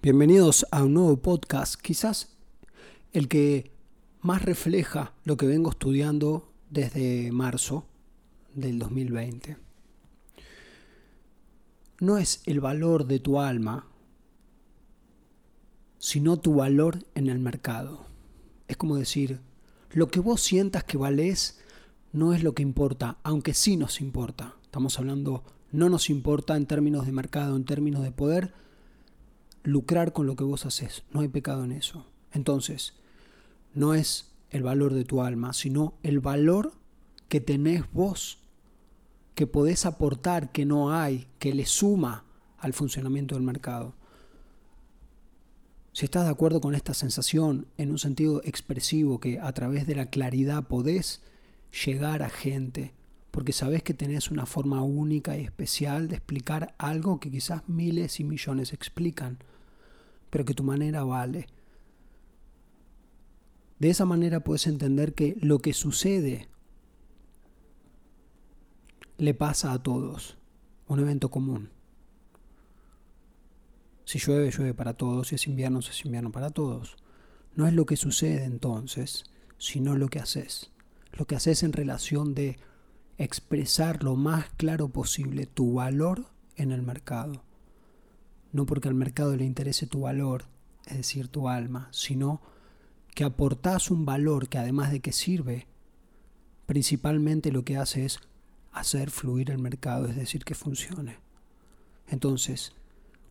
Bienvenidos a un nuevo podcast, quizás el que más refleja lo que vengo estudiando desde marzo del 2020. No es el valor de tu alma, sino tu valor en el mercado. Es como decir, lo que vos sientas que valés no es lo que importa, aunque sí nos importa. Estamos hablando, no nos importa en términos de mercado, en términos de poder, lucrar con lo que vos haces. No hay pecado en eso. Entonces, no es el valor de tu alma, sino el valor que tenés vos, que podés aportar, que no hay, que le suma al funcionamiento del mercado. Si estás de acuerdo con esta sensación en un sentido expresivo, que a través de la claridad podés llegar a gente, porque sabés que tenés una forma única y especial de explicar algo que quizás miles y millones explican, pero que tu manera vale. De esa manera puedes entender que lo que sucede le pasa a todos, un evento común. Si llueve, llueve para todos, si es invierno, es invierno para todos. No es lo que sucede entonces, sino lo que haces. Lo que haces en relación de expresar lo más claro posible tu valor en el mercado no porque al mercado le interese tu valor, es decir, tu alma, sino que aportás un valor que además de que sirve, principalmente lo que hace es hacer fluir el mercado, es decir, que funcione. Entonces,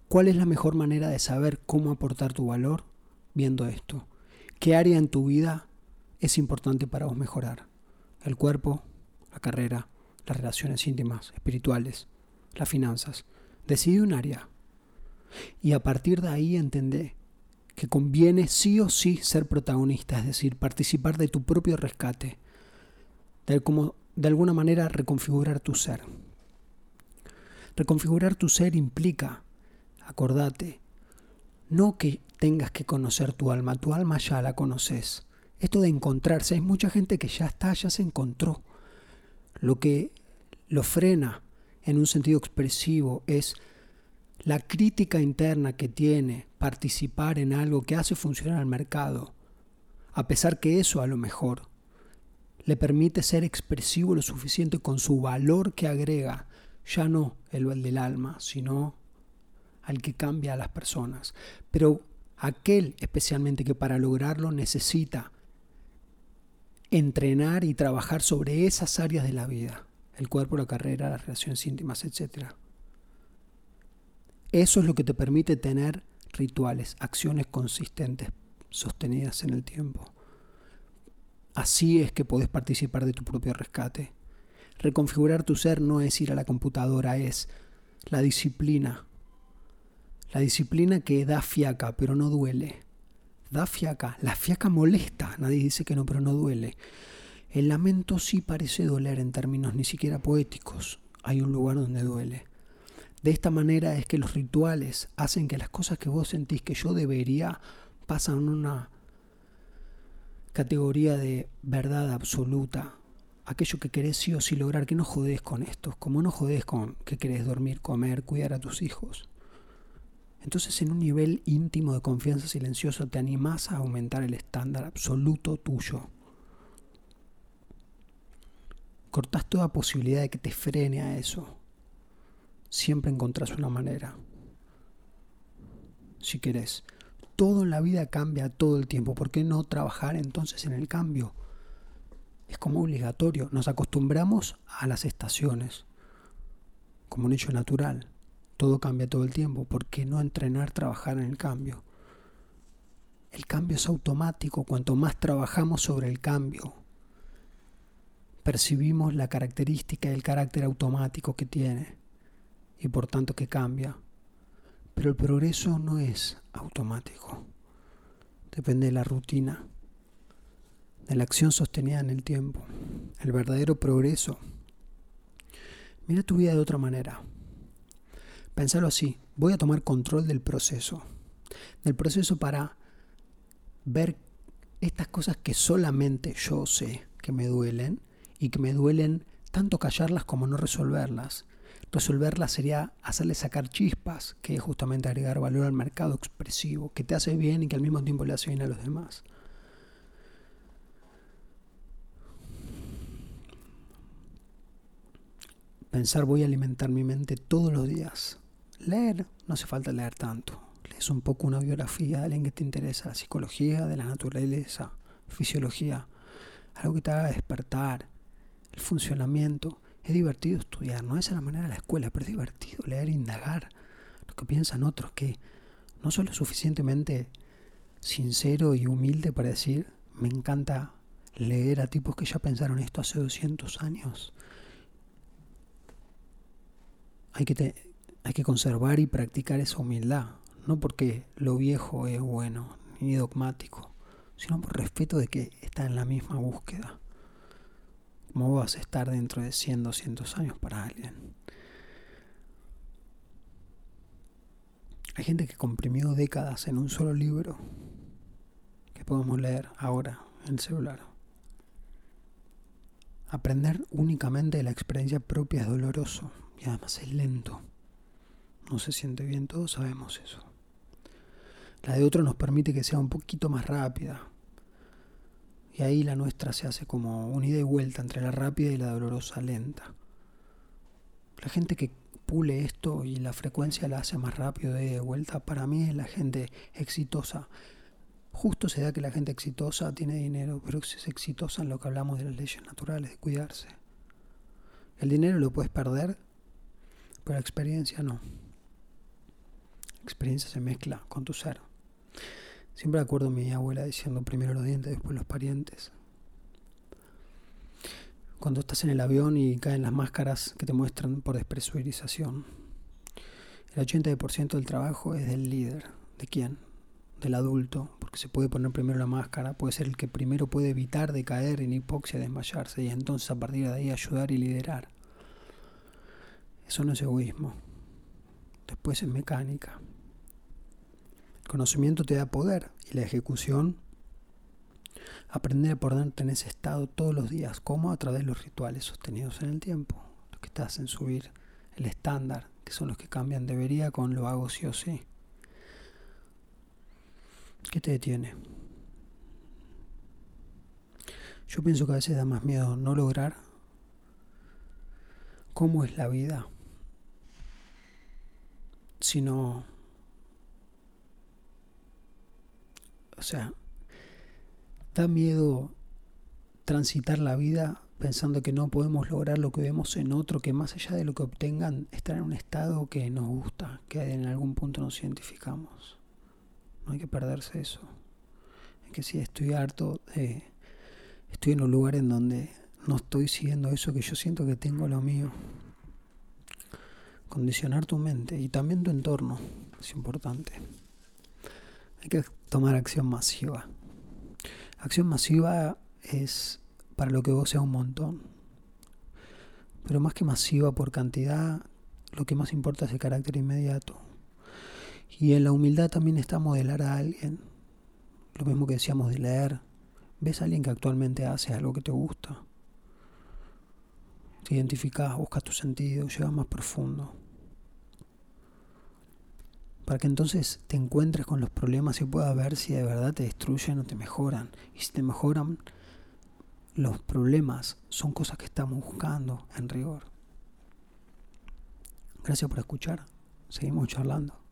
¿cuál es la mejor manera de saber cómo aportar tu valor? Viendo esto. ¿Qué área en tu vida es importante para vos mejorar? El cuerpo, la carrera, las relaciones íntimas, espirituales, las finanzas. Decide un área y a partir de ahí entendé que conviene sí o sí ser protagonista, es decir, participar de tu propio rescate, de, como, de alguna manera reconfigurar tu ser. Reconfigurar tu ser implica, acordate, no que tengas que conocer tu alma, tu alma ya la conoces. Esto de encontrarse, hay mucha gente que ya está, ya se encontró. Lo que lo frena en un sentido expresivo es la crítica interna que tiene participar en algo que hace funcionar al mercado, a pesar que eso a lo mejor le permite ser expresivo lo suficiente con su valor que agrega, ya no el del alma, sino al que cambia a las personas. Pero aquel especialmente que para lograrlo necesita entrenar y trabajar sobre esas áreas de la vida, el cuerpo, la carrera, las relaciones íntimas, etcétera eso es lo que te permite tener rituales, acciones consistentes, sostenidas en el tiempo. Así es que podés participar de tu propio rescate. Reconfigurar tu ser no es ir a la computadora, es la disciplina. La disciplina que da fiaca, pero no duele. Da fiaca. La fiaca molesta. Nadie dice que no, pero no duele. El lamento sí parece doler en términos ni siquiera poéticos. Hay un lugar donde duele. De esta manera es que los rituales hacen que las cosas que vos sentís que yo debería pasan una categoría de verdad absoluta. Aquello que querés sí o sí lograr, que no jodés con esto, como no jodés con que querés dormir, comer, cuidar a tus hijos. Entonces en un nivel íntimo de confianza silencioso te animás a aumentar el estándar absoluto tuyo. Cortás toda posibilidad de que te frene a eso siempre encontrás una manera. Si querés. Todo en la vida cambia todo el tiempo. ¿Por qué no trabajar entonces en el cambio? Es como obligatorio. Nos acostumbramos a las estaciones como un hecho natural. Todo cambia todo el tiempo. ¿Por qué no entrenar, trabajar en el cambio? El cambio es automático. Cuanto más trabajamos sobre el cambio, percibimos la característica y el carácter automático que tiene y por tanto que cambia. Pero el progreso no es automático. Depende de la rutina, de la acción sostenida en el tiempo. El verdadero progreso. Mira tu vida de otra manera. Pensalo así. Voy a tomar control del proceso. Del proceso para ver estas cosas que solamente yo sé que me duelen y que me duelen tanto callarlas como no resolverlas Resolverla sería hacerle sacar chispas, que es justamente agregar valor al mercado expresivo, que te hace bien y que al mismo tiempo le hace bien a los demás. Pensar voy a alimentar mi mente todos los días. Leer, no hace falta leer tanto. Lees un poco una biografía de alguien que te interesa, la psicología de la naturaleza, fisiología, algo que te haga despertar, el funcionamiento. Es divertido estudiar, no es a la manera de la escuela, pero es divertido leer, indagar lo que piensan otros, que no solo es suficientemente sincero y humilde para decir, me encanta leer a tipos que ya pensaron esto hace 200 años. Hay que, hay que conservar y practicar esa humildad, no porque lo viejo es bueno ni dogmático, sino por respeto de que está en la misma búsqueda. ¿Cómo vas a estar dentro de 100, 200 años para alguien? Hay gente que comprimió décadas en un solo libro que podemos leer ahora en el celular. Aprender únicamente de la experiencia propia es doloroso y además es lento. No se siente bien, todos sabemos eso. La de otro nos permite que sea un poquito más rápida, y ahí la nuestra se hace como un ida y vuelta entre la rápida y la dolorosa lenta. La gente que pule esto y la frecuencia la hace más rápido de ida y vuelta, para mí es la gente exitosa. Justo se da que la gente exitosa tiene dinero, pero es exitosa en lo que hablamos de las leyes naturales, de cuidarse. El dinero lo puedes perder, pero la experiencia no. Experiencia se mezcla con tu ser. Siempre acuerdo a mi abuela diciendo primero los dientes, después los parientes. Cuando estás en el avión y caen las máscaras que te muestran por despresurización. El 80% del trabajo es del líder. ¿De quién? Del adulto, porque se puede poner primero la máscara, puede ser el que primero puede evitar de caer en hipoxia, desmayarse, y entonces a partir de ahí ayudar y liderar. Eso no es egoísmo. Después es mecánica. El conocimiento te da poder y la ejecución, aprender a ponerte en ese estado todos los días, como a través de los rituales sostenidos en el tiempo, los que te hacen subir el estándar, que son los que cambian debería con lo hago sí o sí. ¿Qué te detiene? Yo pienso que a veces da más miedo no lograr cómo es la vida, sino O sea, da miedo transitar la vida pensando que no podemos lograr lo que vemos en otro, que más allá de lo que obtengan, estar en un estado que nos gusta, que en algún punto nos identificamos. No hay que perderse eso. Es que si estoy harto. Estoy en un lugar en donde no estoy siguiendo eso que yo siento que tengo lo mío. Condicionar tu mente y también tu entorno es importante. Hay que tomar acción masiva. Acción masiva es para lo que vos sea un montón. Pero más que masiva por cantidad, lo que más importa es el carácter inmediato. Y en la humildad también está modelar a alguien. Lo mismo que decíamos de leer. Ves a alguien que actualmente hace algo que te gusta. Te identificas, buscas tu sentido, llegas más profundo para que entonces te encuentres con los problemas y puedas ver si de verdad te destruyen o te mejoran. Y si te mejoran, los problemas son cosas que estamos buscando en rigor. Gracias por escuchar. Seguimos charlando.